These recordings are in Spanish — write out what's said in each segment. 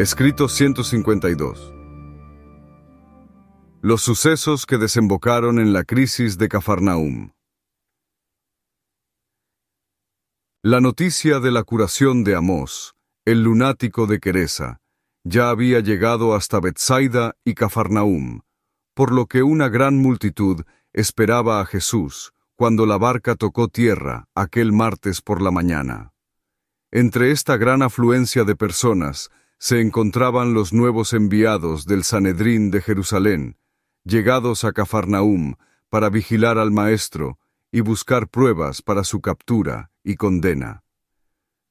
Escrito 152. Los sucesos que desembocaron en la crisis de Cafarnaum. La noticia de la curación de Amós, el lunático de Queresa, ya había llegado hasta Bethsaida y Cafarnaum, por lo que una gran multitud esperaba a Jesús cuando la barca tocó tierra aquel martes por la mañana. Entre esta gran afluencia de personas se encontraban los nuevos enviados del Sanedrín de Jerusalén, llegados a Cafarnaum para vigilar al Maestro y buscar pruebas para su captura y condena.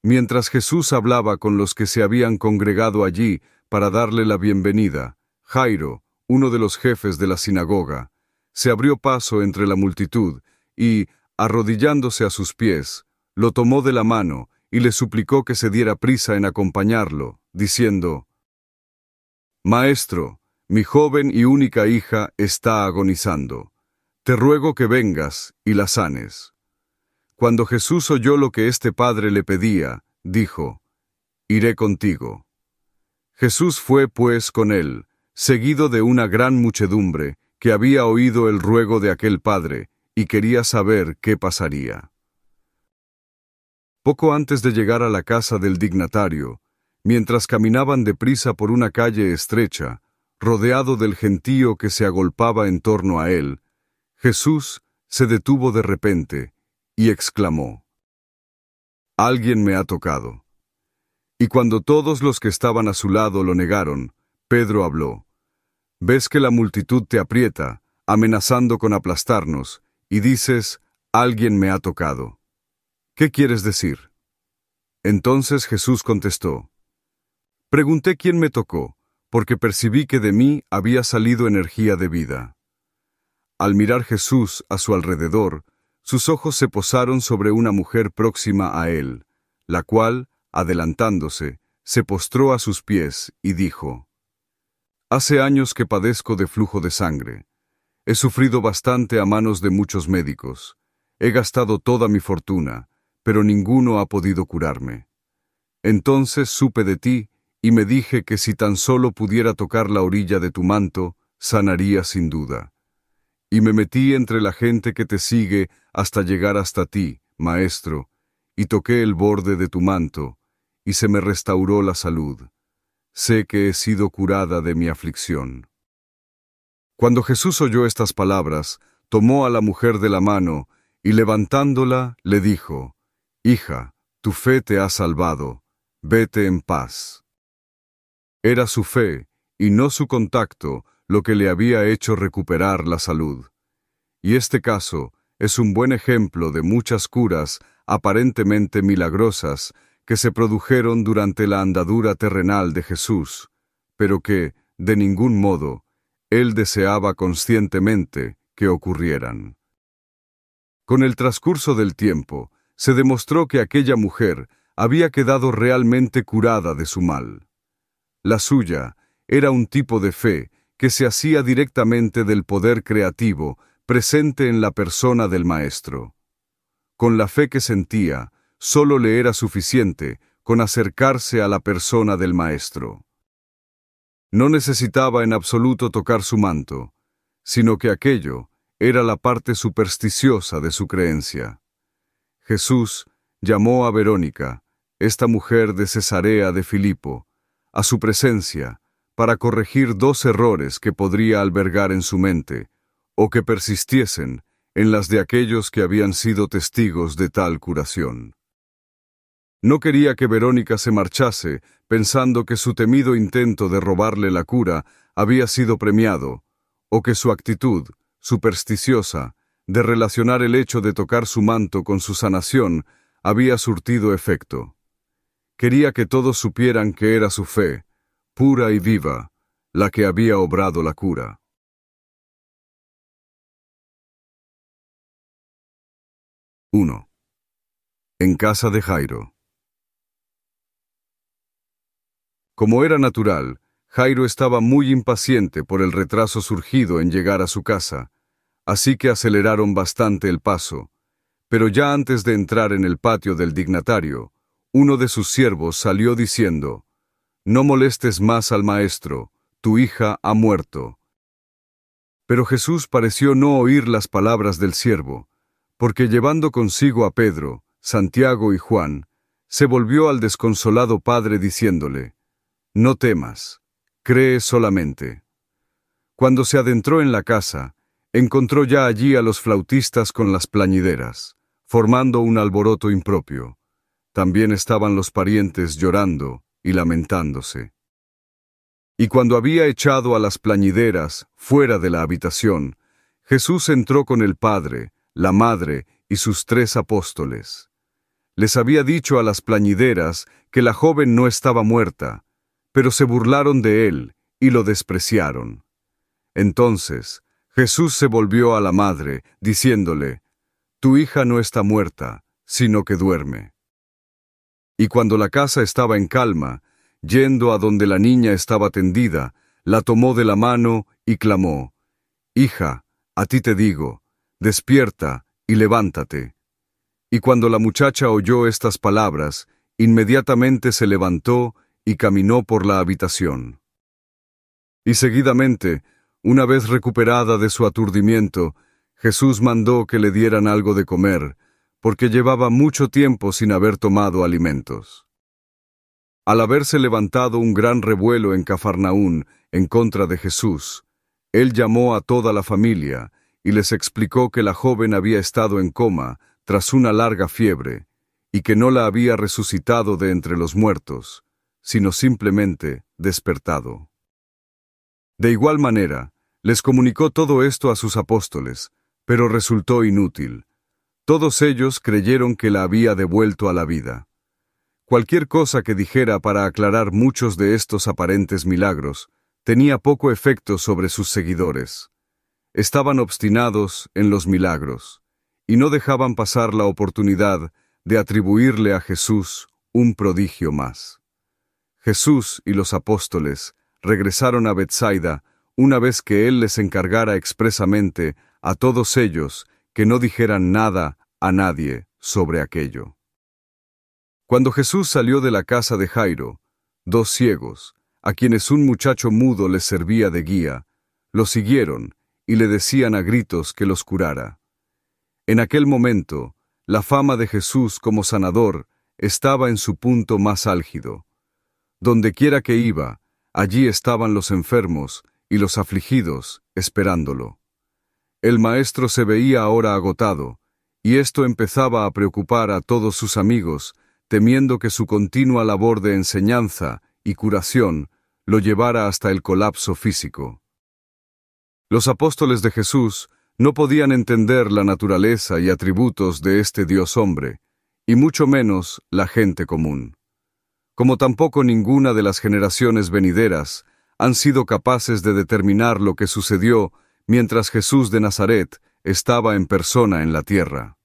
Mientras Jesús hablaba con los que se habían congregado allí para darle la bienvenida, Jairo, uno de los jefes de la sinagoga, se abrió paso entre la multitud y, arrodillándose a sus pies, lo tomó de la mano y le suplicó que se diera prisa en acompañarlo, diciendo, Maestro, mi joven y única hija está agonizando. Te ruego que vengas y la sanes. Cuando Jesús oyó lo que este padre le pedía, dijo, Iré contigo. Jesús fue, pues, con él, seguido de una gran muchedumbre, que había oído el ruego de aquel padre, y quería saber qué pasaría. Poco antes de llegar a la casa del dignatario, mientras caminaban deprisa por una calle estrecha, rodeado del gentío que se agolpaba en torno a él, Jesús se detuvo de repente y exclamó, Alguien me ha tocado. Y cuando todos los que estaban a su lado lo negaron, Pedro habló, Ves que la multitud te aprieta, amenazando con aplastarnos, y dices, Alguien me ha tocado. ¿Qué quieres decir? Entonces Jesús contestó, Pregunté quién me tocó, porque percibí que de mí había salido energía de vida. Al mirar Jesús a su alrededor, sus ojos se posaron sobre una mujer próxima a él, la cual, adelantándose, se postró a sus pies y dijo, Hace años que padezco de flujo de sangre. He sufrido bastante a manos de muchos médicos. He gastado toda mi fortuna pero ninguno ha podido curarme. Entonces supe de ti, y me dije que si tan solo pudiera tocar la orilla de tu manto, sanaría sin duda. Y me metí entre la gente que te sigue hasta llegar hasta ti, Maestro, y toqué el borde de tu manto, y se me restauró la salud. Sé que he sido curada de mi aflicción. Cuando Jesús oyó estas palabras, tomó a la mujer de la mano, y levantándola, le dijo, Hija, tu fe te ha salvado, vete en paz. Era su fe, y no su contacto, lo que le había hecho recuperar la salud. Y este caso es un buen ejemplo de muchas curas aparentemente milagrosas que se produjeron durante la andadura terrenal de Jesús, pero que, de ningún modo, él deseaba conscientemente que ocurrieran. Con el transcurso del tiempo, se demostró que aquella mujer había quedado realmente curada de su mal. La suya era un tipo de fe que se hacía directamente del poder creativo presente en la persona del Maestro. Con la fe que sentía, solo le era suficiente con acercarse a la persona del Maestro. No necesitaba en absoluto tocar su manto, sino que aquello era la parte supersticiosa de su creencia. Jesús llamó a Verónica, esta mujer de Cesarea de Filipo, a su presencia para corregir dos errores que podría albergar en su mente, o que persistiesen en las de aquellos que habían sido testigos de tal curación. No quería que Verónica se marchase pensando que su temido intento de robarle la cura había sido premiado, o que su actitud, supersticiosa, de relacionar el hecho de tocar su manto con su sanación había surtido efecto. Quería que todos supieran que era su fe, pura y viva, la que había obrado la cura. Uno. En casa de Jairo. Como era natural, Jairo estaba muy impaciente por el retraso surgido en llegar a su casa, así que aceleraron bastante el paso, pero ya antes de entrar en el patio del dignatario, uno de sus siervos salió diciendo, No molestes más al maestro, tu hija ha muerto. Pero Jesús pareció no oír las palabras del siervo, porque llevando consigo a Pedro, Santiago y Juan, se volvió al desconsolado padre diciéndole, no temas, cree solamente. Cuando se adentró en la casa, encontró ya allí a los flautistas con las plañideras, formando un alboroto impropio. También estaban los parientes llorando y lamentándose. Y cuando había echado a las plañideras fuera de la habitación, Jesús entró con el Padre, la Madre y sus tres apóstoles. Les había dicho a las plañideras que la joven no estaba muerta, pero se burlaron de él y lo despreciaron. Entonces Jesús se volvió a la madre, diciéndole, Tu hija no está muerta, sino que duerme. Y cuando la casa estaba en calma, yendo a donde la niña estaba tendida, la tomó de la mano y clamó, Hija, a ti te digo, despierta y levántate. Y cuando la muchacha oyó estas palabras, inmediatamente se levantó y caminó por la habitación. Y seguidamente, una vez recuperada de su aturdimiento, Jesús mandó que le dieran algo de comer, porque llevaba mucho tiempo sin haber tomado alimentos. Al haberse levantado un gran revuelo en Cafarnaún en contra de Jesús, él llamó a toda la familia y les explicó que la joven había estado en coma tras una larga fiebre, y que no la había resucitado de entre los muertos, sino simplemente despertado. De igual manera, les comunicó todo esto a sus apóstoles, pero resultó inútil. Todos ellos creyeron que la había devuelto a la vida. Cualquier cosa que dijera para aclarar muchos de estos aparentes milagros tenía poco efecto sobre sus seguidores. Estaban obstinados en los milagros, y no dejaban pasar la oportunidad de atribuirle a Jesús un prodigio más. Jesús y los apóstoles regresaron a Bethsaida una vez que él les encargara expresamente a todos ellos que no dijeran nada a nadie sobre aquello. Cuando Jesús salió de la casa de Jairo, dos ciegos, a quienes un muchacho mudo les servía de guía, lo siguieron y le decían a gritos que los curara. En aquel momento, la fama de Jesús como sanador estaba en su punto más álgido. Donde quiera que iba, allí estaban los enfermos y los afligidos esperándolo. El maestro se veía ahora agotado, y esto empezaba a preocupar a todos sus amigos, temiendo que su continua labor de enseñanza y curación lo llevara hasta el colapso físico. Los apóstoles de Jesús no podían entender la naturaleza y atributos de este Dios hombre, y mucho menos la gente común como tampoco ninguna de las generaciones venideras han sido capaces de determinar lo que sucedió mientras Jesús de Nazaret estaba en persona en la tierra.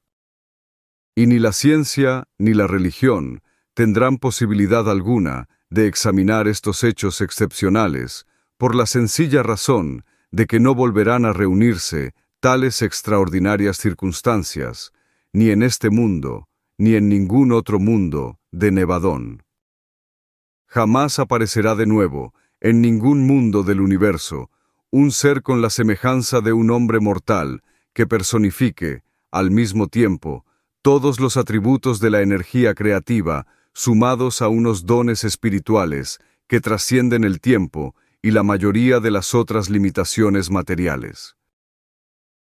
Y ni la ciencia ni la religión tendrán posibilidad alguna de examinar estos hechos excepcionales por la sencilla razón de que no volverán a reunirse tales extraordinarias circunstancias, ni en este mundo, ni en ningún otro mundo de Nevadón. Jamás aparecerá de nuevo, en ningún mundo del universo, un ser con la semejanza de un hombre mortal, que personifique, al mismo tiempo, todos los atributos de la energía creativa, sumados a unos dones espirituales que trascienden el tiempo y la mayoría de las otras limitaciones materiales.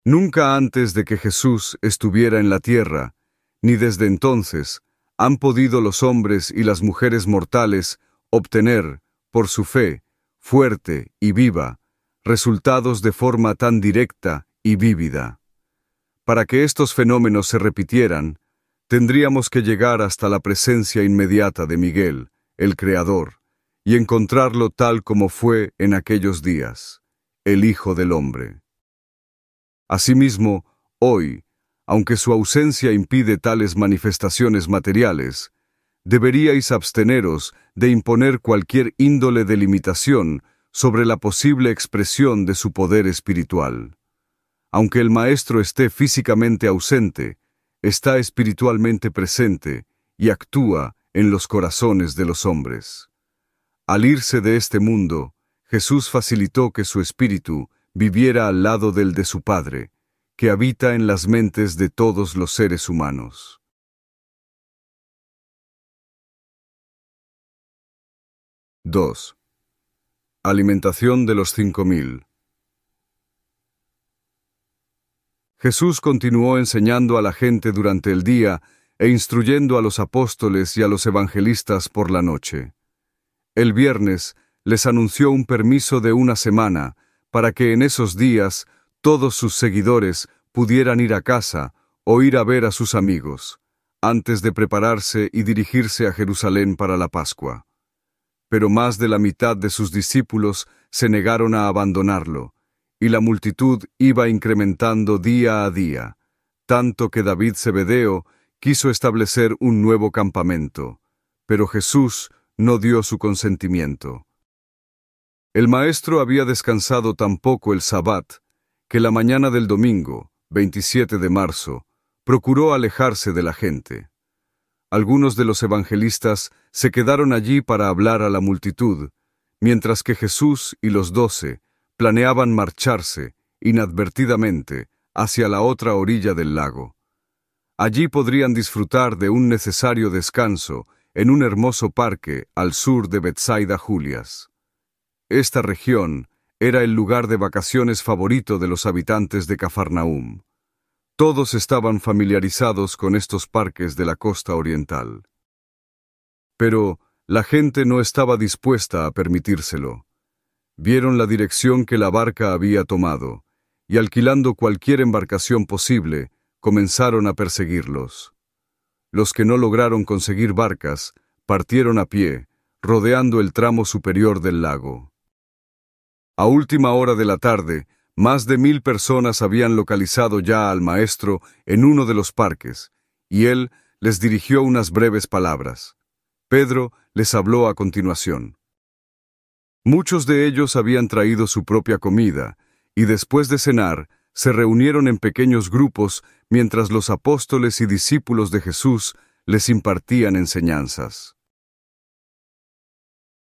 Nunca antes de que Jesús estuviera en la tierra, ni desde entonces, han podido los hombres y las mujeres mortales obtener, por su fe, fuerte y viva, resultados de forma tan directa y vívida. Para que estos fenómenos se repitieran, tendríamos que llegar hasta la presencia inmediata de Miguel, el Creador, y encontrarlo tal como fue en aquellos días, el Hijo del Hombre. Asimismo, hoy, aunque su ausencia impide tales manifestaciones materiales, deberíais absteneros de imponer cualquier índole de limitación sobre la posible expresión de su poder espiritual. Aunque el maestro esté físicamente ausente, está espiritualmente presente y actúa en los corazones de los hombres. Al irse de este mundo, Jesús facilitó que su espíritu viviera al lado del de su Padre, que habita en las mentes de todos los seres humanos. —2. Alimentación de los 5000. Jesús continuó enseñando a la gente durante el día e instruyendo a los apóstoles y a los evangelistas por la noche. El viernes les anunció un permiso de una semana para que en esos días todos sus seguidores pudieran ir a casa o ir a ver a sus amigos, antes de prepararse y dirigirse a Jerusalén para la Pascua. Pero más de la mitad de sus discípulos se negaron a abandonarlo, y la multitud iba incrementando día a día, tanto que David Zebedeo quiso establecer un nuevo campamento, pero Jesús no dio su consentimiento. El maestro había descansado tan poco el sabbat que la mañana del domingo, 27 de marzo, procuró alejarse de la gente. Algunos de los evangelistas se quedaron allí para hablar a la multitud, mientras que Jesús y los doce planeaban marcharse, inadvertidamente, hacia la otra orilla del lago. Allí podrían disfrutar de un necesario descanso en un hermoso parque al sur de Betsaida Julias. Esta región era el lugar de vacaciones favorito de los habitantes de Cafarnaum. Todos estaban familiarizados con estos parques de la costa oriental. Pero la gente no estaba dispuesta a permitírselo. Vieron la dirección que la barca había tomado, y alquilando cualquier embarcación posible, comenzaron a perseguirlos. Los que no lograron conseguir barcas partieron a pie, rodeando el tramo superior del lago. A última hora de la tarde, más de mil personas habían localizado ya al maestro en uno de los parques, y él les dirigió unas breves palabras. Pedro les habló a continuación. Muchos de ellos habían traído su propia comida, y después de cenar, se reunieron en pequeños grupos mientras los apóstoles y discípulos de Jesús les impartían enseñanzas.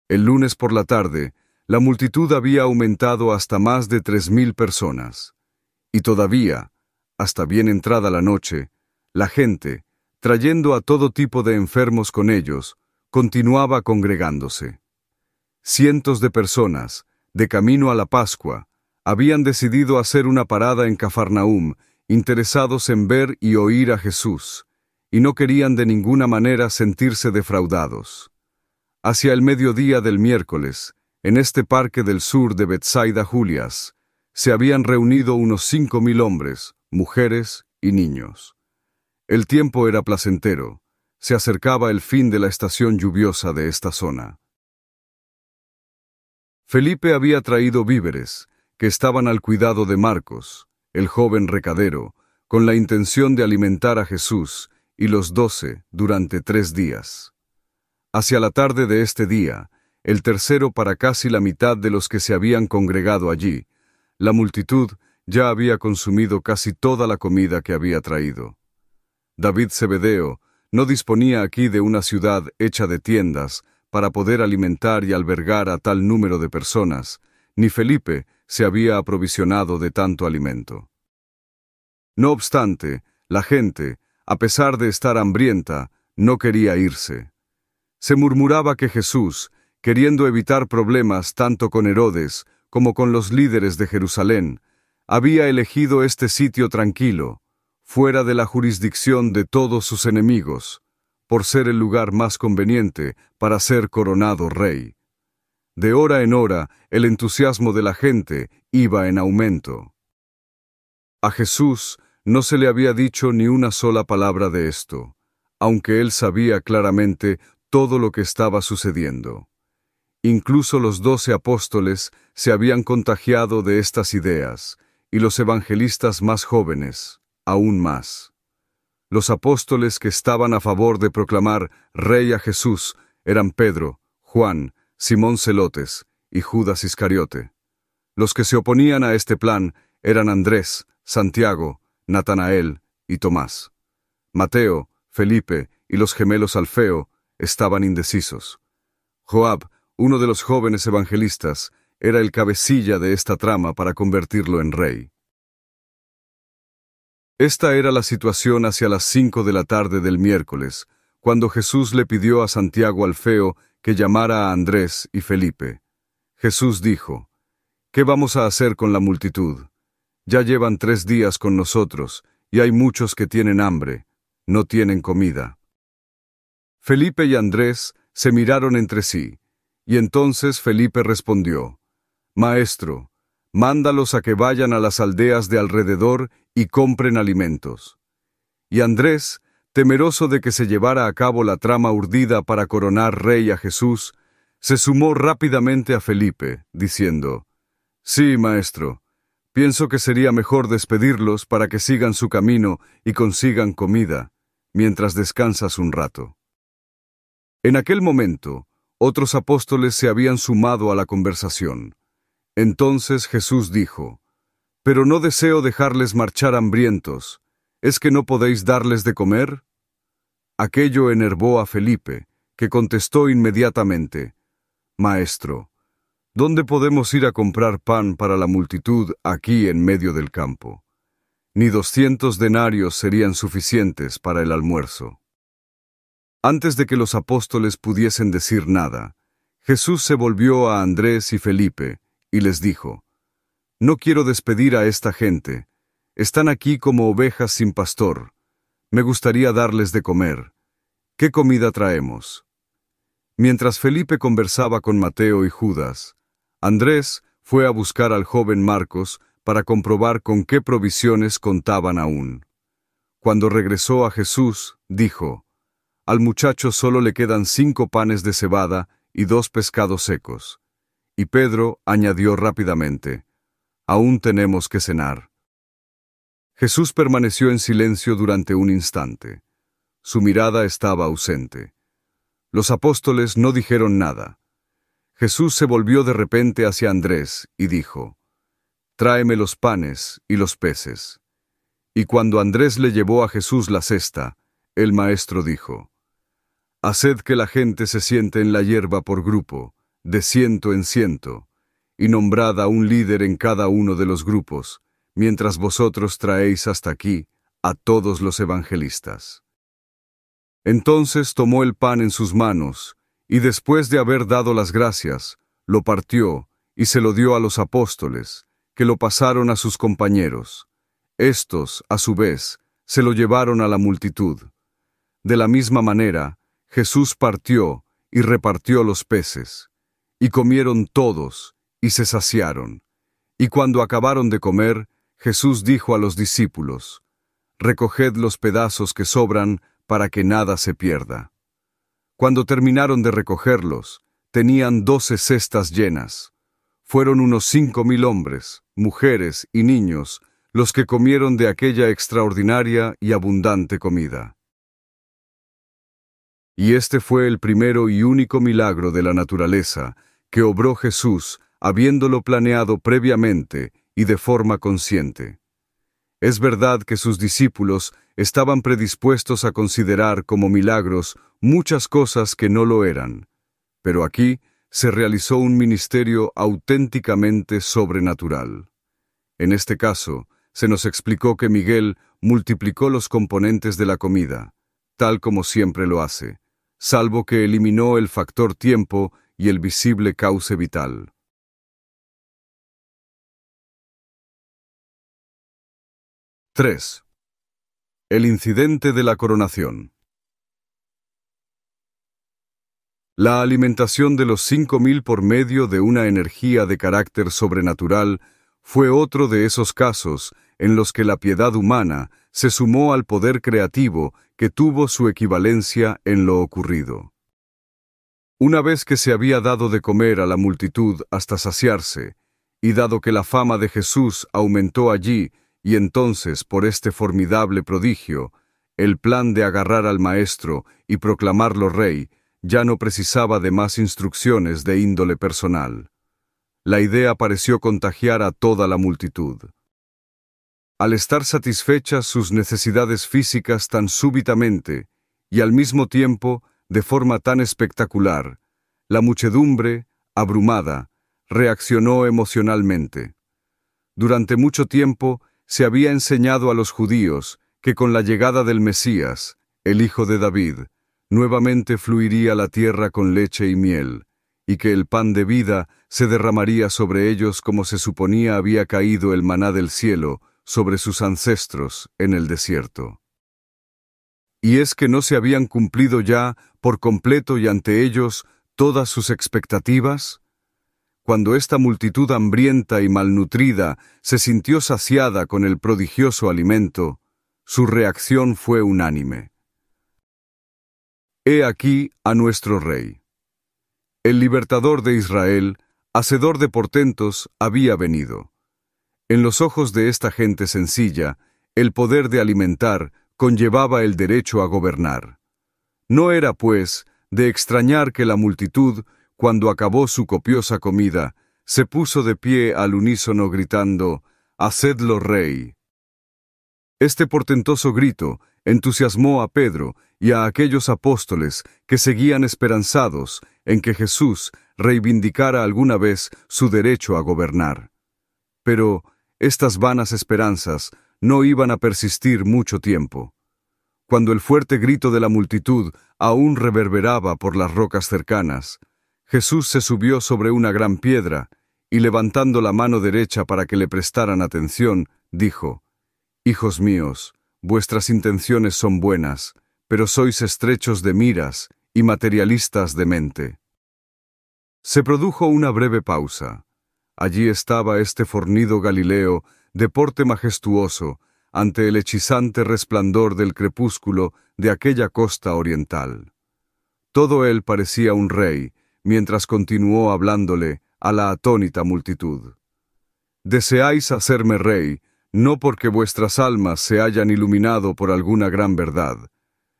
El lunes por la tarde, la multitud había aumentado hasta más de tres mil personas. Y todavía, hasta bien entrada la noche, la gente, trayendo a todo tipo de enfermos con ellos, continuaba congregándose. Cientos de personas, de camino a la Pascua, habían decidido hacer una parada en Cafarnaum, interesados en ver y oír a Jesús, y no querían de ninguna manera sentirse defraudados. Hacia el mediodía del miércoles, en este parque del sur de Betsaida Julias, se habían reunido unos cinco mil hombres, mujeres y niños. El tiempo era placentero, se acercaba el fin de la estación lluviosa de esta zona. Felipe había traído víveres, que estaban al cuidado de Marcos, el joven recadero, con la intención de alimentar a Jesús y los doce durante tres días. Hacia la tarde de este día, el tercero para casi la mitad de los que se habían congregado allí. La multitud ya había consumido casi toda la comida que había traído. David Zebedeo no disponía aquí de una ciudad hecha de tiendas para poder alimentar y albergar a tal número de personas, ni Felipe se había aprovisionado de tanto alimento. No obstante, la gente, a pesar de estar hambrienta, no quería irse. Se murmuraba que Jesús, queriendo evitar problemas tanto con Herodes como con los líderes de Jerusalén, había elegido este sitio tranquilo, fuera de la jurisdicción de todos sus enemigos, por ser el lugar más conveniente para ser coronado rey. De hora en hora, el entusiasmo de la gente iba en aumento. A Jesús no se le había dicho ni una sola palabra de esto, aunque él sabía claramente todo lo que estaba sucediendo. Incluso los doce apóstoles se habían contagiado de estas ideas, y los evangelistas más jóvenes, aún más. Los apóstoles que estaban a favor de proclamar Rey a Jesús eran Pedro, Juan, Simón Celotes y Judas Iscariote. Los que se oponían a este plan eran Andrés, Santiago, Natanael y Tomás. Mateo, Felipe y los gemelos Alfeo estaban indecisos. Joab, uno de los jóvenes evangelistas, era el cabecilla de esta trama para convertirlo en rey. Esta era la situación hacia las cinco de la tarde del miércoles, cuando Jesús le pidió a Santiago Alfeo que llamara a Andrés y Felipe. Jesús dijo, ¿Qué vamos a hacer con la multitud? Ya llevan tres días con nosotros, y hay muchos que tienen hambre, no tienen comida. Felipe y Andrés se miraron entre sí, y entonces Felipe respondió, Maestro, mándalos a que vayan a las aldeas de alrededor y compren alimentos. Y Andrés, temeroso de que se llevara a cabo la trama urdida para coronar rey a Jesús, se sumó rápidamente a Felipe, diciendo, Sí, maestro, pienso que sería mejor despedirlos para que sigan su camino y consigan comida, mientras descansas un rato. En aquel momento, otros apóstoles se habían sumado a la conversación. Entonces Jesús dijo, Pero no deseo dejarles marchar hambrientos, ¿es que no podéis darles de comer? Aquello enervó a Felipe, que contestó inmediatamente, Maestro, ¿dónde podemos ir a comprar pan para la multitud aquí en medio del campo? Ni doscientos denarios serían suficientes para el almuerzo. Antes de que los apóstoles pudiesen decir nada, Jesús se volvió a Andrés y Felipe, y les dijo, No quiero despedir a esta gente, están aquí como ovejas sin pastor, me gustaría darles de comer. ¿Qué comida traemos? Mientras Felipe conversaba con Mateo y Judas, Andrés fue a buscar al joven Marcos para comprobar con qué provisiones contaban aún. Cuando regresó a Jesús, dijo, Al muchacho solo le quedan cinco panes de cebada y dos pescados secos. Y Pedro añadió rápidamente, Aún tenemos que cenar. Jesús permaneció en silencio durante un instante. Su mirada estaba ausente. Los apóstoles no dijeron nada. Jesús se volvió de repente hacia Andrés y dijo, Tráeme los panes y los peces. Y cuando Andrés le llevó a Jesús la cesta, el maestro dijo, Haced que la gente se siente en la hierba por grupo, de ciento en ciento, y nombrad a un líder en cada uno de los grupos, mientras vosotros traéis hasta aquí a todos los evangelistas. Entonces tomó el pan en sus manos, y después de haber dado las gracias, lo partió y se lo dio a los apóstoles, que lo pasaron a sus compañeros. Estos, a su vez, se lo llevaron a la multitud. De la misma manera, Jesús partió y repartió los peces. Y comieron todos, y se saciaron. Y cuando acabaron de comer, Jesús dijo a los discípulos, Recoged los pedazos que sobran para que nada se pierda. Cuando terminaron de recogerlos, tenían doce cestas llenas. Fueron unos cinco mil hombres, mujeres y niños los que comieron de aquella extraordinaria y abundante comida. Y este fue el primero y único milagro de la naturaleza que obró Jesús habiéndolo planeado previamente y de forma consciente. Es verdad que sus discípulos estaban predispuestos a considerar como milagros muchas cosas que no lo eran, pero aquí se realizó un ministerio auténticamente sobrenatural. En este caso, se nos explicó que Miguel multiplicó los componentes de la comida, tal como siempre lo hace, salvo que eliminó el factor tiempo y el visible cauce vital. ¡3! El incidente de la coronación. La alimentación de los cinco mil por medio de una energía de carácter sobrenatural fue otro de esos casos en los que la piedad humana se sumó al poder creativo que tuvo su equivalencia en lo ocurrido. Una vez que se había dado de comer a la multitud hasta saciarse, y dado que la fama de Jesús aumentó allí, y entonces, por este formidable prodigio, el plan de agarrar al Maestro y proclamarlo rey ya no precisaba de más instrucciones de índole personal. La idea pareció contagiar a toda la multitud. Al estar satisfechas sus necesidades físicas tan súbitamente, y al mismo tiempo de forma tan espectacular, la muchedumbre, abrumada, reaccionó emocionalmente. Durante mucho tiempo se había enseñado a los judíos que con la llegada del Mesías, el Hijo de David, nuevamente fluiría la tierra con leche y miel, y que el pan de vida se derramaría sobre ellos como se suponía había caído el maná del cielo sobre sus ancestros en el desierto. ¿Y es que no se habían cumplido ya, por completo y ante ellos, todas sus expectativas? Cuando esta multitud hambrienta y malnutrida se sintió saciada con el prodigioso alimento, su reacción fue unánime. He aquí a nuestro Rey. El libertador de Israel, hacedor de portentos, había venido. En los ojos de esta gente sencilla, el poder de alimentar conllevaba el derecho a gobernar. No era, pues, de extrañar que la multitud, cuando acabó su copiosa comida, se puso de pie al unísono gritando, Hacedlo rey. Este portentoso grito entusiasmó a Pedro y a aquellos apóstoles que seguían esperanzados en que Jesús reivindicara alguna vez su derecho a gobernar. Pero estas vanas esperanzas no iban a persistir mucho tiempo. Cuando el fuerte grito de la multitud aún reverberaba por las rocas cercanas, Jesús se subió sobre una gran piedra y levantando la mano derecha para que le prestaran atención, dijo, Hijos míos, Vuestras intenciones son buenas, pero sois estrechos de miras y materialistas de mente. Se produjo una breve pausa. Allí estaba este fornido Galileo, de porte majestuoso, ante el hechizante resplandor del crepúsculo de aquella costa oriental. Todo él parecía un rey, mientras continuó hablándole a la atónita multitud. Deseáis hacerme rey, no porque vuestras almas se hayan iluminado por alguna gran verdad,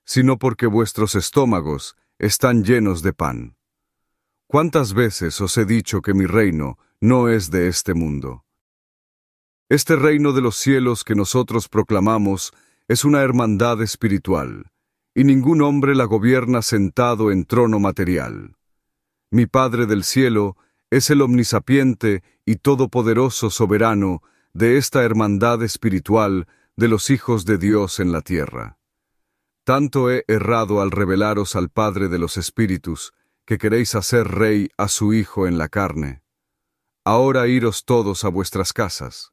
sino porque vuestros estómagos están llenos de pan. ¿Cuántas veces os he dicho que mi reino no es de este mundo? Este reino de los cielos que nosotros proclamamos es una hermandad espiritual, y ningún hombre la gobierna sentado en trono material. Mi Padre del cielo es el omnisapiente y todopoderoso soberano de esta hermandad espiritual de los hijos de Dios en la tierra. Tanto he errado al revelaros al Padre de los Espíritus, que queréis hacer rey a su Hijo en la carne. Ahora iros todos a vuestras casas.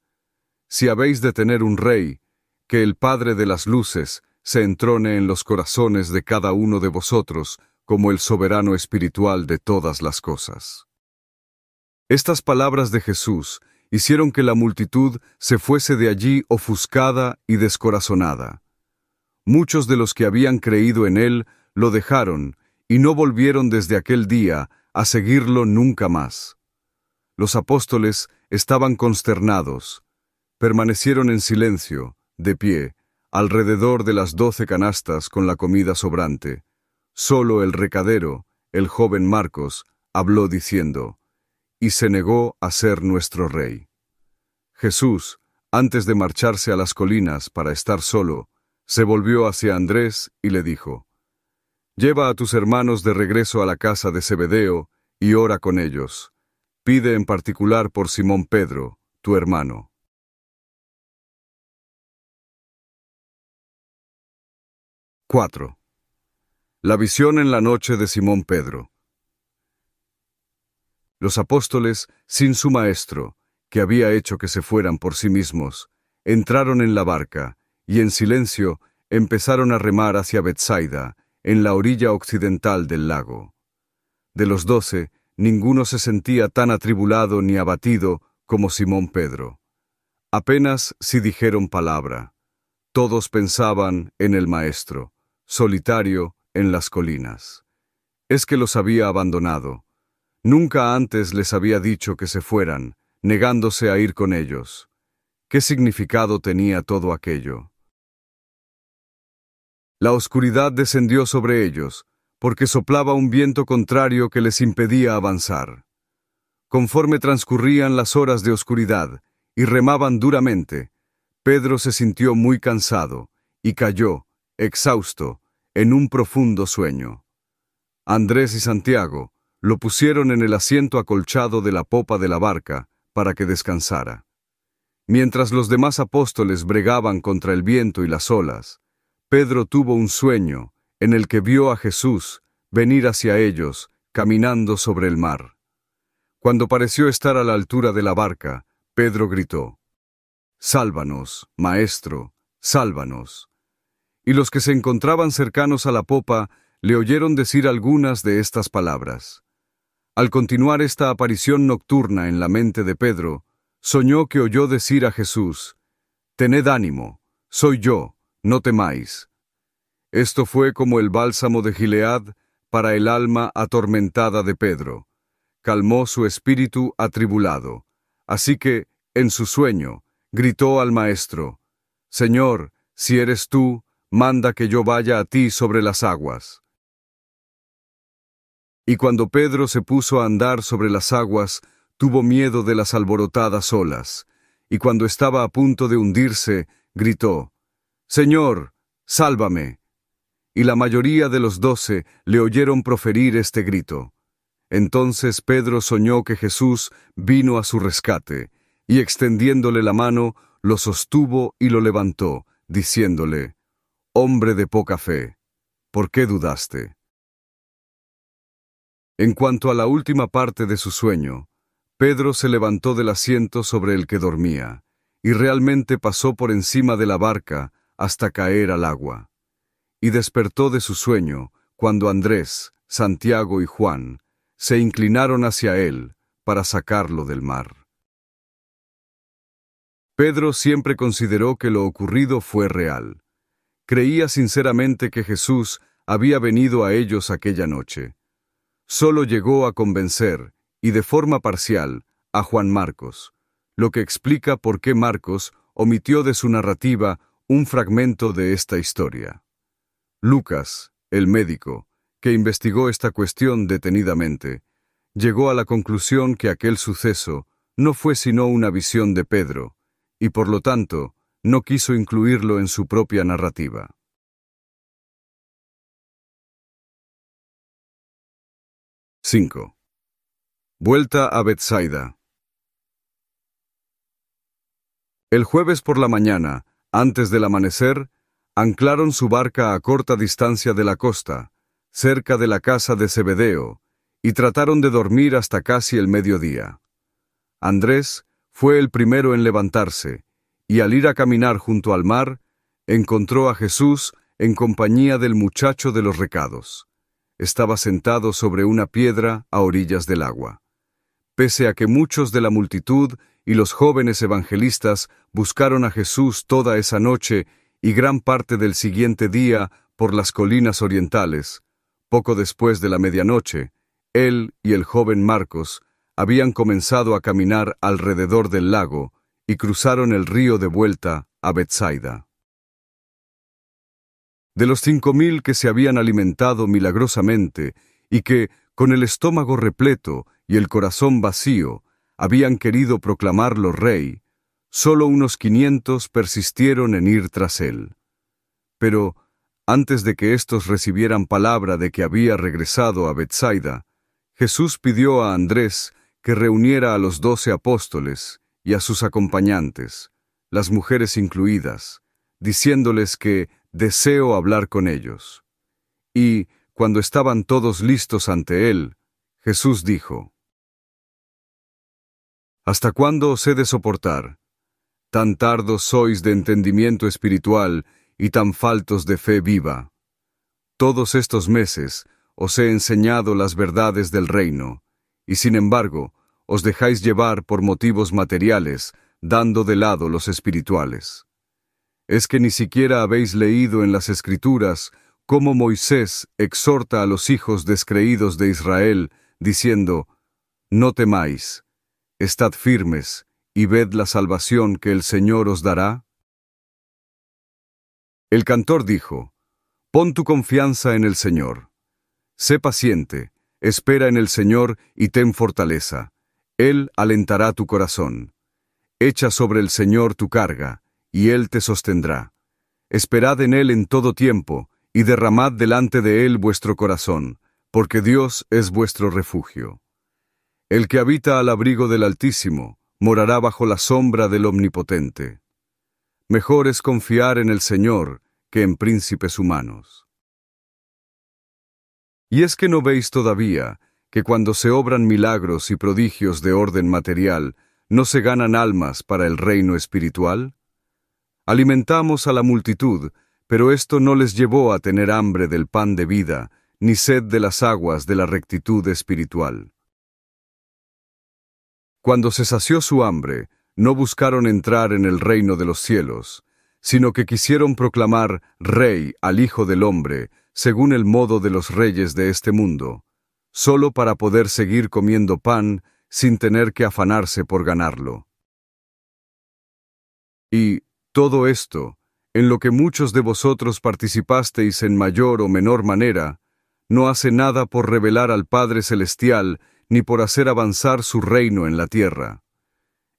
Si habéis de tener un rey, que el Padre de las Luces se entrone en los corazones de cada uno de vosotros como el soberano espiritual de todas las cosas. Estas palabras de Jesús hicieron que la multitud se fuese de allí ofuscada y descorazonada. Muchos de los que habían creído en él lo dejaron y no volvieron desde aquel día a seguirlo nunca más. Los apóstoles estaban consternados, permanecieron en silencio, de pie, alrededor de las doce canastas con la comida sobrante. Solo el recadero, el joven Marcos, habló diciendo, y se negó a ser nuestro rey. Jesús, antes de marcharse a las colinas para estar solo, se volvió hacia Andrés y le dijo, Lleva a tus hermanos de regreso a la casa de Zebedeo y ora con ellos. Pide en particular por Simón Pedro, tu hermano. 4. La visión en la noche de Simón Pedro. Los apóstoles, sin su maestro, que había hecho que se fueran por sí mismos, entraron en la barca y en silencio empezaron a remar hacia Bethsaida, en la orilla occidental del lago. De los doce, ninguno se sentía tan atribulado ni abatido como Simón Pedro. Apenas si dijeron palabra. Todos pensaban en el Maestro, solitario en las colinas. Es que los había abandonado. Nunca antes les había dicho que se fueran, negándose a ir con ellos. ¿Qué significado tenía todo aquello? La oscuridad descendió sobre ellos, porque soplaba un viento contrario que les impedía avanzar. Conforme transcurrían las horas de oscuridad y remaban duramente, Pedro se sintió muy cansado y cayó, exhausto, en un profundo sueño. Andrés y Santiago lo pusieron en el asiento acolchado de la popa de la barca para que descansara. Mientras los demás apóstoles bregaban contra el viento y las olas, Pedro tuvo un sueño en el que vio a Jesús venir hacia ellos, caminando sobre el mar. Cuando pareció estar a la altura de la barca, Pedro gritó, Sálvanos, Maestro, sálvanos. Y los que se encontraban cercanos a la popa le oyeron decir algunas de estas palabras. Al continuar esta aparición nocturna en la mente de Pedro, soñó que oyó decir a Jesús, Tened ánimo, soy yo, no temáis. Esto fue como el bálsamo de Gilead para el alma atormentada de Pedro. Calmó su espíritu atribulado. Así que, en su sueño, gritó al maestro, Señor, si eres tú, manda que yo vaya a ti sobre las aguas. Y cuando Pedro se puso a andar sobre las aguas, tuvo miedo de las alborotadas olas, y cuando estaba a punto de hundirse, gritó, Señor, sálvame y la mayoría de los doce le oyeron proferir este grito. Entonces Pedro soñó que Jesús vino a su rescate, y extendiéndole la mano, lo sostuvo y lo levantó, diciéndole, Hombre de poca fe, ¿por qué dudaste? En cuanto a la última parte de su sueño, Pedro se levantó del asiento sobre el que dormía, y realmente pasó por encima de la barca hasta caer al agua y despertó de su sueño cuando Andrés, Santiago y Juan se inclinaron hacia él para sacarlo del mar. Pedro siempre consideró que lo ocurrido fue real. Creía sinceramente que Jesús había venido a ellos aquella noche. Solo llegó a convencer, y de forma parcial, a Juan Marcos, lo que explica por qué Marcos omitió de su narrativa un fragmento de esta historia. Lucas, el médico, que investigó esta cuestión detenidamente, llegó a la conclusión que aquel suceso no fue sino una visión de Pedro, y por lo tanto no quiso incluirlo en su propia narrativa. —5. Vuelta a Bethsaida. El jueves por la mañana, antes del amanecer, anclaron su barca a corta distancia de la costa, cerca de la casa de Zebedeo, y trataron de dormir hasta casi el mediodía. Andrés fue el primero en levantarse, y al ir a caminar junto al mar, encontró a Jesús en compañía del muchacho de los recados. Estaba sentado sobre una piedra a orillas del agua. Pese a que muchos de la multitud y los jóvenes evangelistas buscaron a Jesús toda esa noche y gran parte del siguiente día por las colinas orientales. Poco después de la medianoche, él y el joven Marcos habían comenzado a caminar alrededor del lago y cruzaron el río de vuelta a Bethsaida. De los cinco mil que se habían alimentado milagrosamente y que, con el estómago repleto y el corazón vacío, habían querido proclamarlo rey, solo unos quinientos persistieron en ir tras él. Pero, antes de que éstos recibieran palabra de que había regresado a Bethsaida, Jesús pidió a Andrés que reuniera a los doce apóstoles y a sus acompañantes, las mujeres incluidas, diciéndoles que, deseo hablar con ellos. Y, cuando estaban todos listos ante él, Jesús dijo, ¿Hasta cuándo os he de soportar? Tan tardos sois de entendimiento espiritual y tan faltos de fe viva. Todos estos meses os he enseñado las verdades del reino, y sin embargo, os dejáis llevar por motivos materiales, dando de lado los espirituales. ¿Es que ni siquiera habéis leído en las Escrituras cómo Moisés exhorta a los hijos descreídos de Israel, diciendo, No temáis, estad firmes, y ved la salvación que el Señor os dará? El cantor dijo, Pon tu confianza en el Señor. Sé paciente, espera en el Señor y ten fortaleza. Él alentará tu corazón. Echa sobre el Señor tu carga, y Él te sostendrá. Esperad en Él en todo tiempo, y derramad delante de Él vuestro corazón, porque Dios es vuestro refugio. El que habita al abrigo del Altísimo, morará bajo la sombra del Omnipotente. Mejor es confiar en el Señor que en príncipes humanos. Y es que no veis todavía que cuando se obran milagros y prodigios de orden material, no se ganan almas para el reino espiritual? Alimentamos a la multitud, pero esto no les llevó a tener hambre del pan de vida, ni sed de las aguas de la rectitud espiritual. Cuando se sació su hambre, no buscaron entrar en el reino de los cielos, sino que quisieron proclamar Rey al Hijo del Hombre, según el modo de los reyes de este mundo, solo para poder seguir comiendo pan sin tener que afanarse por ganarlo. Y todo esto, en lo que muchos de vosotros participasteis en mayor o menor manera, no hace nada por revelar al Padre Celestial ni por hacer avanzar su reino en la tierra.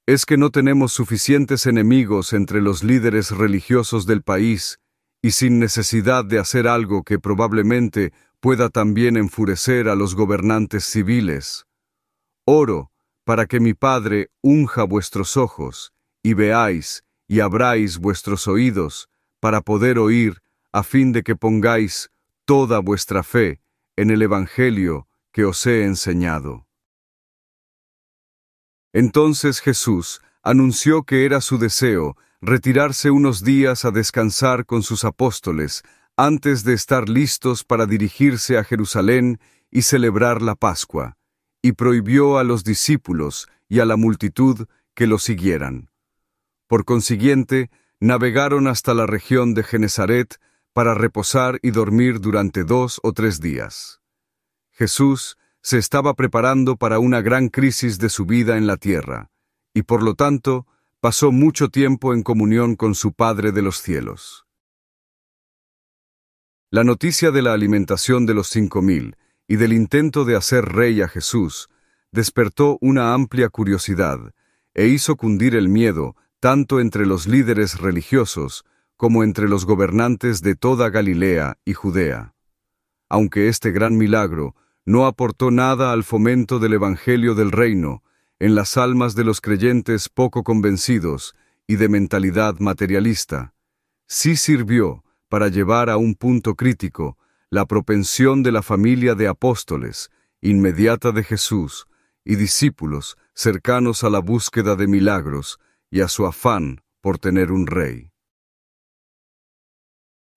Es que no tenemos suficientes enemigos entre los líderes religiosos del país y sin necesidad de hacer algo que probablemente pueda también enfurecer a los gobernantes civiles. Oro para que mi Padre unja vuestros ojos y veáis y abráis vuestros oídos para poder oír, a fin de que pongáis toda vuestra fe en el Evangelio que os he enseñado. Entonces Jesús anunció que era su deseo retirarse unos días a descansar con sus apóstoles antes de estar listos para dirigirse a Jerusalén y celebrar la Pascua, y prohibió a los discípulos y a la multitud que lo siguieran. Por consiguiente, navegaron hasta la región de Genezaret para reposar y dormir durante dos o tres días. Jesús se estaba preparando para una gran crisis de su vida en la tierra, y por lo tanto pasó mucho tiempo en comunión con su Padre de los cielos. La noticia de la alimentación de los cinco mil y del intento de hacer rey a Jesús despertó una amplia curiosidad e hizo cundir el miedo tanto entre los líderes religiosos como entre los gobernantes de toda Galilea y Judea. Aunque este gran milagro no aportó nada al fomento del Evangelio del Reino en las almas de los creyentes poco convencidos y de mentalidad materialista, sí sirvió para llevar a un punto crítico la propensión de la familia de apóstoles, inmediata de Jesús, y discípulos cercanos a la búsqueda de milagros, y a su afán por tener un rey.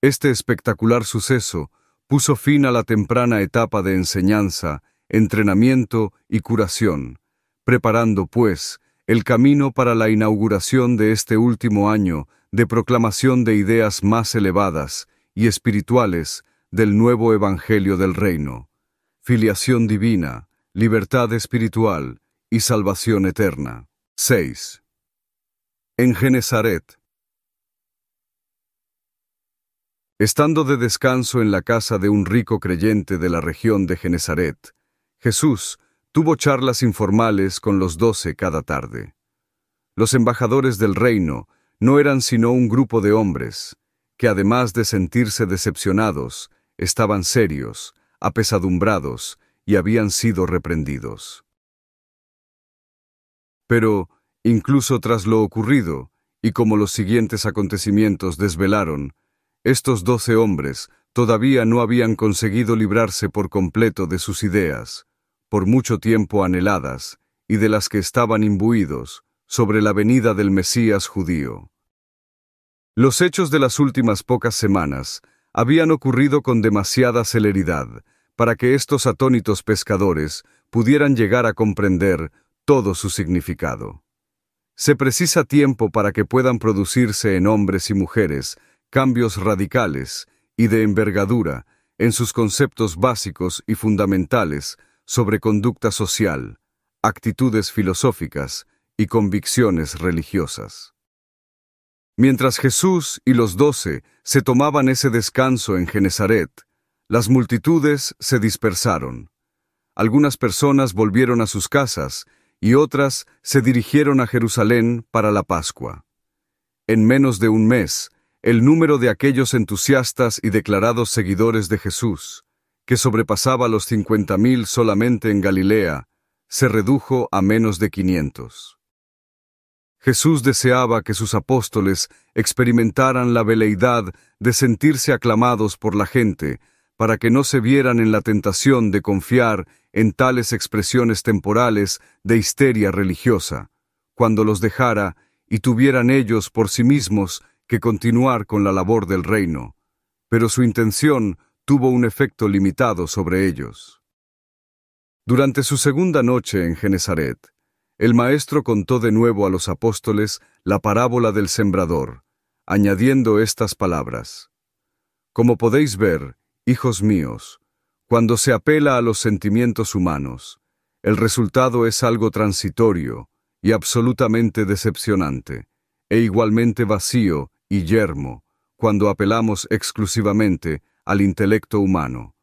Este espectacular suceso puso fin a la temprana etapa de enseñanza, entrenamiento y curación, preparando, pues, el camino para la inauguración de este último año de proclamación de ideas más elevadas y espirituales del nuevo Evangelio del Reino, filiación divina, libertad espiritual y salvación eterna. 6 en Genezaret. Estando de descanso en la casa de un rico creyente de la región de Genezaret, Jesús tuvo charlas informales con los doce cada tarde. Los embajadores del reino no eran sino un grupo de hombres, que además de sentirse decepcionados, estaban serios, apesadumbrados y habían sido reprendidos. Pero, Incluso tras lo ocurrido, y como los siguientes acontecimientos desvelaron, estos doce hombres todavía no habían conseguido librarse por completo de sus ideas, por mucho tiempo anheladas, y de las que estaban imbuidos, sobre la venida del Mesías judío. Los hechos de las últimas pocas semanas habían ocurrido con demasiada celeridad para que estos atónitos pescadores pudieran llegar a comprender todo su significado. Se precisa tiempo para que puedan producirse en hombres y mujeres cambios radicales y de envergadura en sus conceptos básicos y fundamentales sobre conducta social, actitudes filosóficas y convicciones religiosas. Mientras Jesús y los doce se tomaban ese descanso en Genezaret, las multitudes se dispersaron. Algunas personas volvieron a sus casas y otras se dirigieron a Jerusalén para la Pascua. En menos de un mes, el número de aquellos entusiastas y declarados seguidores de Jesús, que sobrepasaba los cincuenta mil solamente en Galilea, se redujo a menos de quinientos. Jesús deseaba que sus apóstoles experimentaran la veleidad de sentirse aclamados por la gente, para que no se vieran en la tentación de confiar en tales expresiones temporales de histeria religiosa, cuando los dejara y tuvieran ellos por sí mismos que continuar con la labor del reino, pero su intención tuvo un efecto limitado sobre ellos. Durante su segunda noche en Genezaret, el maestro contó de nuevo a los apóstoles la parábola del sembrador, añadiendo estas palabras. Como podéis ver, hijos míos, cuando se apela a los sentimientos humanos, el resultado es algo transitorio y absolutamente decepcionante, e igualmente vacío y yermo cuando apelamos exclusivamente al intelecto humano.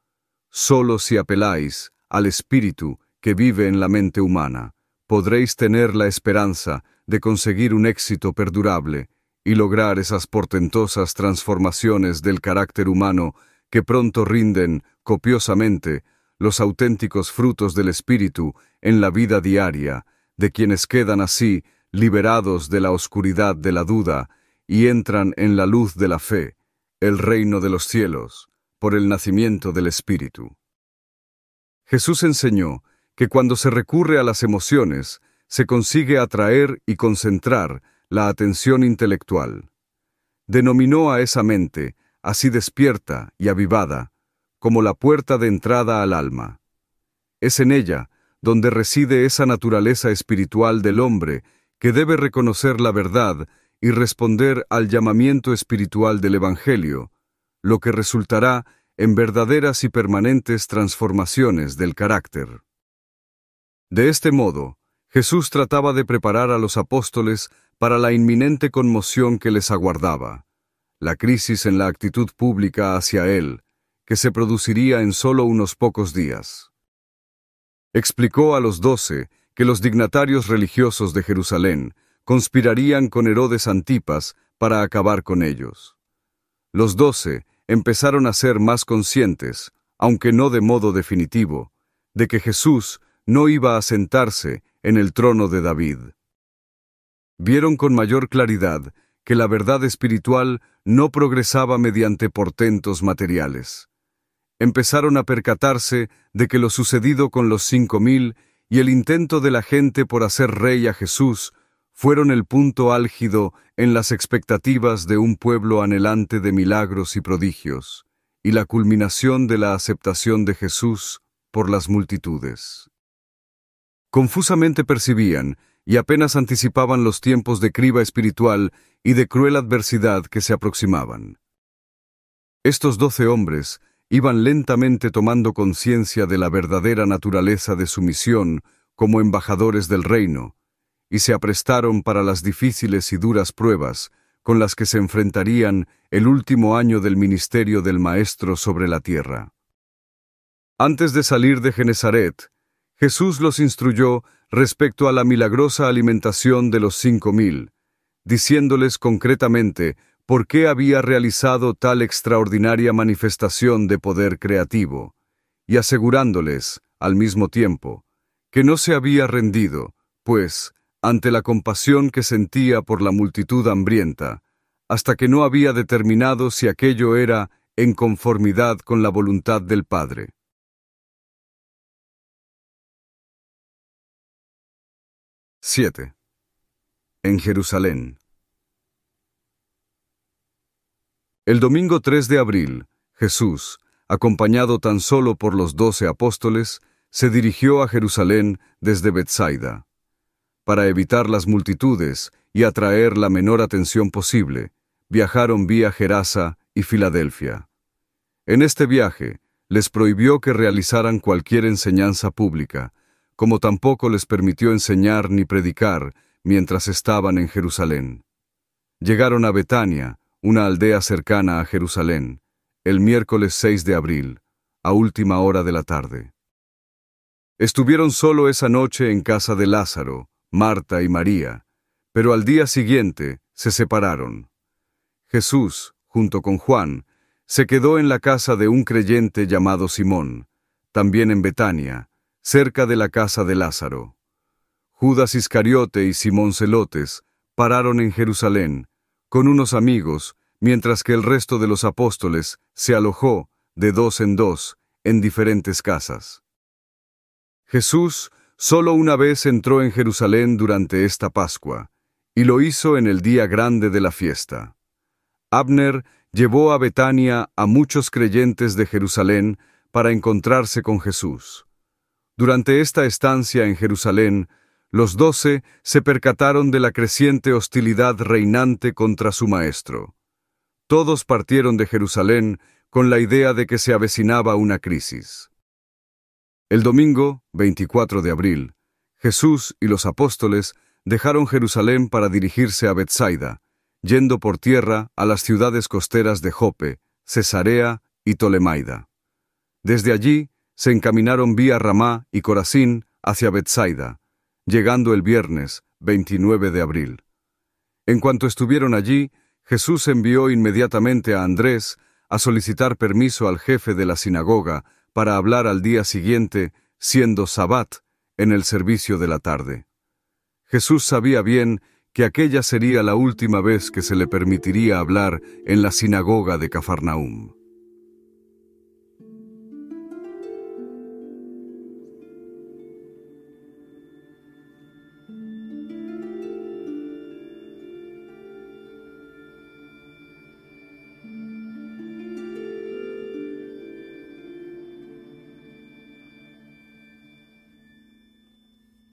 Solo si apeláis al espíritu que vive en la mente humana, podréis tener la esperanza de conseguir un éxito perdurable y lograr esas portentosas transformaciones del carácter humano que pronto rinden copiosamente los auténticos frutos del espíritu en la vida diaria, de quienes quedan así liberados de la oscuridad de la duda y entran en la luz de la fe, el reino de los cielos, por el nacimiento del Espíritu. Jesús enseñó que cuando se recurre a las emociones, se consigue atraer y concentrar la atención intelectual. Denominó a esa mente, así despierta y avivada, como la puerta de entrada al alma. Es en ella donde reside esa naturaleza espiritual del hombre que debe reconocer la verdad y responder al llamamiento espiritual del Evangelio, lo que resultará en verdaderas y permanentes transformaciones del carácter. De este modo, Jesús trataba de preparar a los apóstoles para la inminente conmoción que les aguardaba, la crisis en la actitud pública hacia Él, que se produciría en solo unos pocos días. Explicó a los doce que los dignatarios religiosos de Jerusalén conspirarían con Herodes Antipas para acabar con ellos. Los doce empezaron a ser más conscientes, aunque no de modo definitivo, de que Jesús no iba a sentarse en el trono de David. Vieron con mayor claridad que la verdad espiritual no progresaba mediante portentos materiales. Empezaron a percatarse de que lo sucedido con los cinco mil y el intento de la gente por hacer rey a Jesús fueron el punto álgido en las expectativas de un pueblo anhelante de milagros y prodigios, y la culminación de la aceptación de Jesús por las multitudes. Confusamente percibían y apenas anticipaban los tiempos de criba espiritual y de cruel adversidad que se aproximaban. Estos doce hombres iban lentamente tomando conciencia de la verdadera naturaleza de su misión como embajadores del reino, y se aprestaron para las difíciles y duras pruebas con las que se enfrentarían el último año del ministerio del Maestro sobre la tierra. Antes de salir de Genezaret, Jesús los instruyó respecto a la milagrosa alimentación de los cinco mil, diciéndoles concretamente por qué había realizado tal extraordinaria manifestación de poder creativo, y asegurándoles, al mismo tiempo, que no se había rendido, pues, ante la compasión que sentía por la multitud hambrienta, hasta que no había determinado si aquello era en conformidad con la voluntad del Padre. Siete. En Jerusalén. El domingo 3 de abril, Jesús, acompañado tan solo por los doce apóstoles, se dirigió a Jerusalén desde Bethsaida. Para evitar las multitudes y atraer la menor atención posible, viajaron vía Gerasa y Filadelfia. En este viaje, les prohibió que realizaran cualquier enseñanza pública, como tampoco les permitió enseñar ni predicar mientras estaban en Jerusalén. Llegaron a Betania, una aldea cercana a Jerusalén, el miércoles 6 de abril, a última hora de la tarde. Estuvieron solo esa noche en casa de Lázaro, Marta y María, pero al día siguiente se separaron. Jesús, junto con Juan, se quedó en la casa de un creyente llamado Simón, también en Betania, cerca de la casa de Lázaro. Judas Iscariote y Simón Celotes pararon en Jerusalén, con unos amigos, mientras que el resto de los apóstoles se alojó, de dos en dos, en diferentes casas. Jesús solo una vez entró en Jerusalén durante esta Pascua, y lo hizo en el día grande de la fiesta. Abner llevó a Betania a muchos creyentes de Jerusalén para encontrarse con Jesús. Durante esta estancia en Jerusalén, los doce se percataron de la creciente hostilidad reinante contra su maestro. Todos partieron de Jerusalén con la idea de que se avecinaba una crisis. El domingo, 24 de abril, Jesús y los apóstoles dejaron Jerusalén para dirigirse a Bethsaida, yendo por tierra a las ciudades costeras de Jope, Cesarea y Tolemaida. Desde allí se encaminaron vía Ramá y Corazín hacia Bethsaida, llegando el viernes 29 de abril. En cuanto estuvieron allí, Jesús envió inmediatamente a Andrés a solicitar permiso al jefe de la sinagoga para hablar al día siguiente, siendo Sabbat, en el servicio de la tarde. Jesús sabía bien que aquella sería la última vez que se le permitiría hablar en la sinagoga de Cafarnaum.